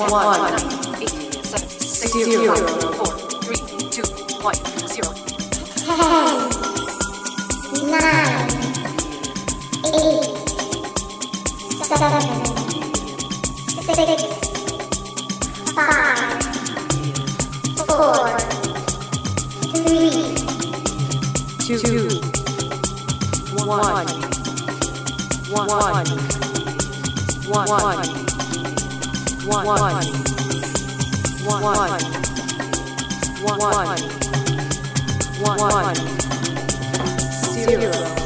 one, one, eight, seven, six, zero, four, three, two, one, zero. Ten, nine, eight, seven, six, five, four, three, two, one, one, one, one one, one, one, one, zero.